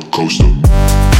roller coaster.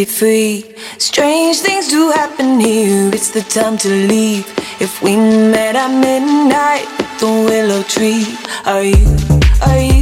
be free. Strange things do happen here, it's the time to leave. If we met at midnight, the willow tree, are you, are you?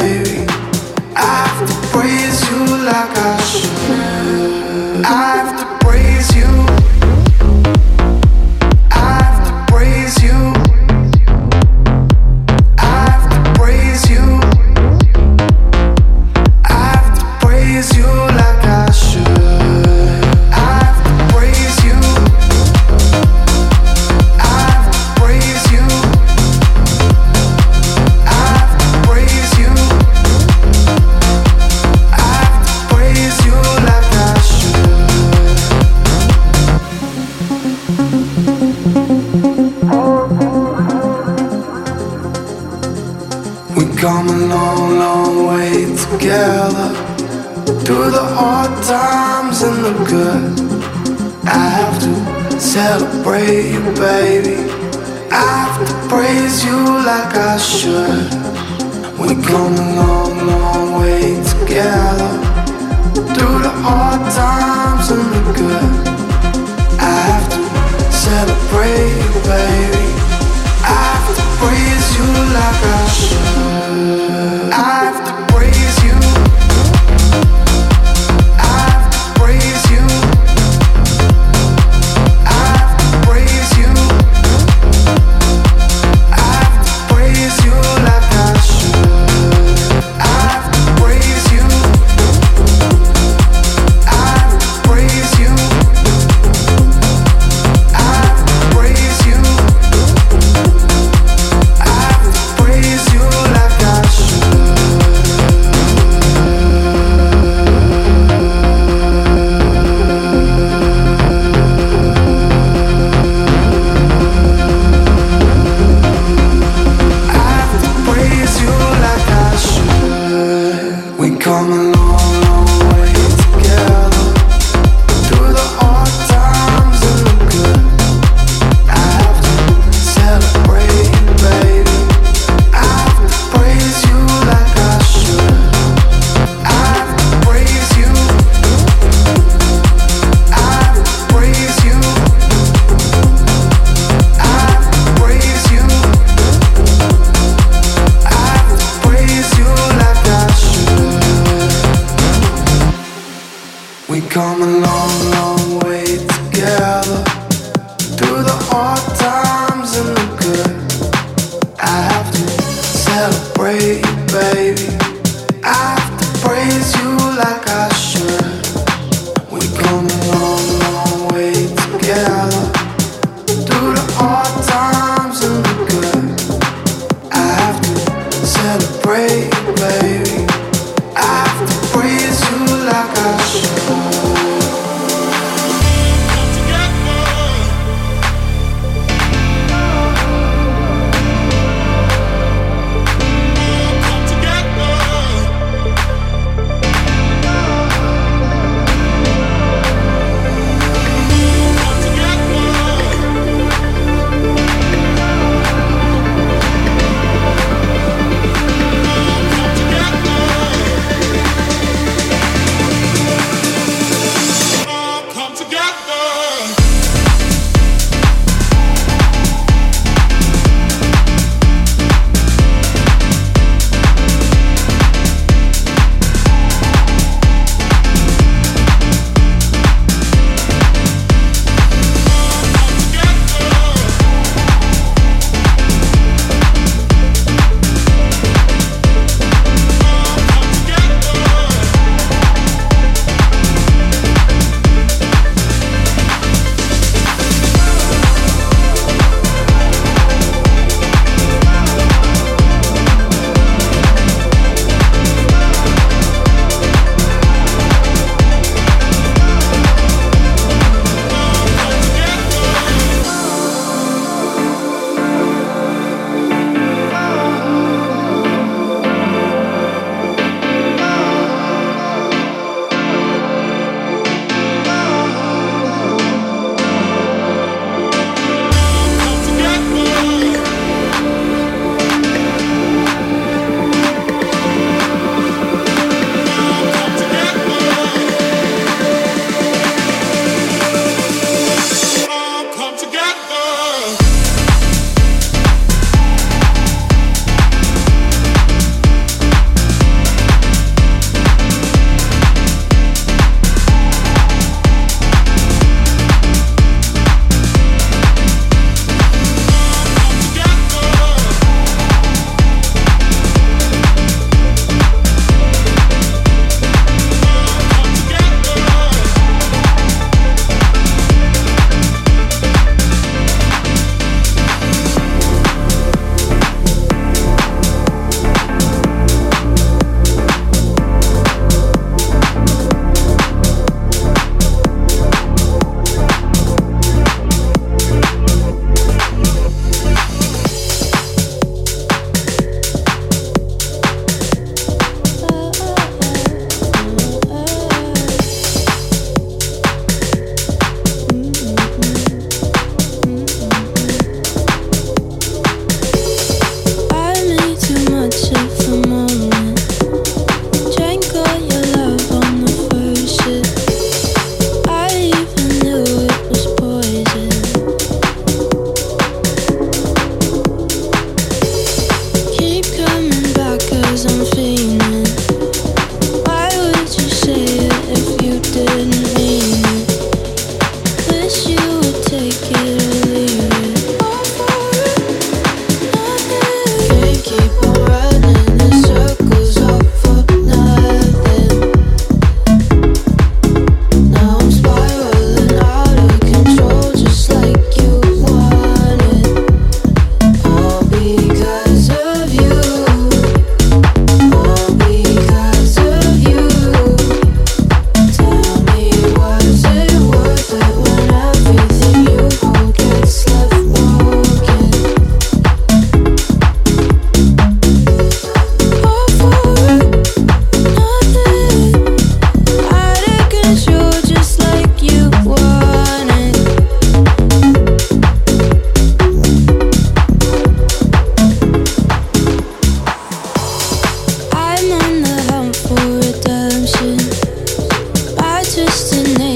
baby. I have to praise you like I should. I have to. Come a long, long way together. Through the hard times and the good. I have to celebrate baby. I have to praise you like I should.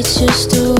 it's just a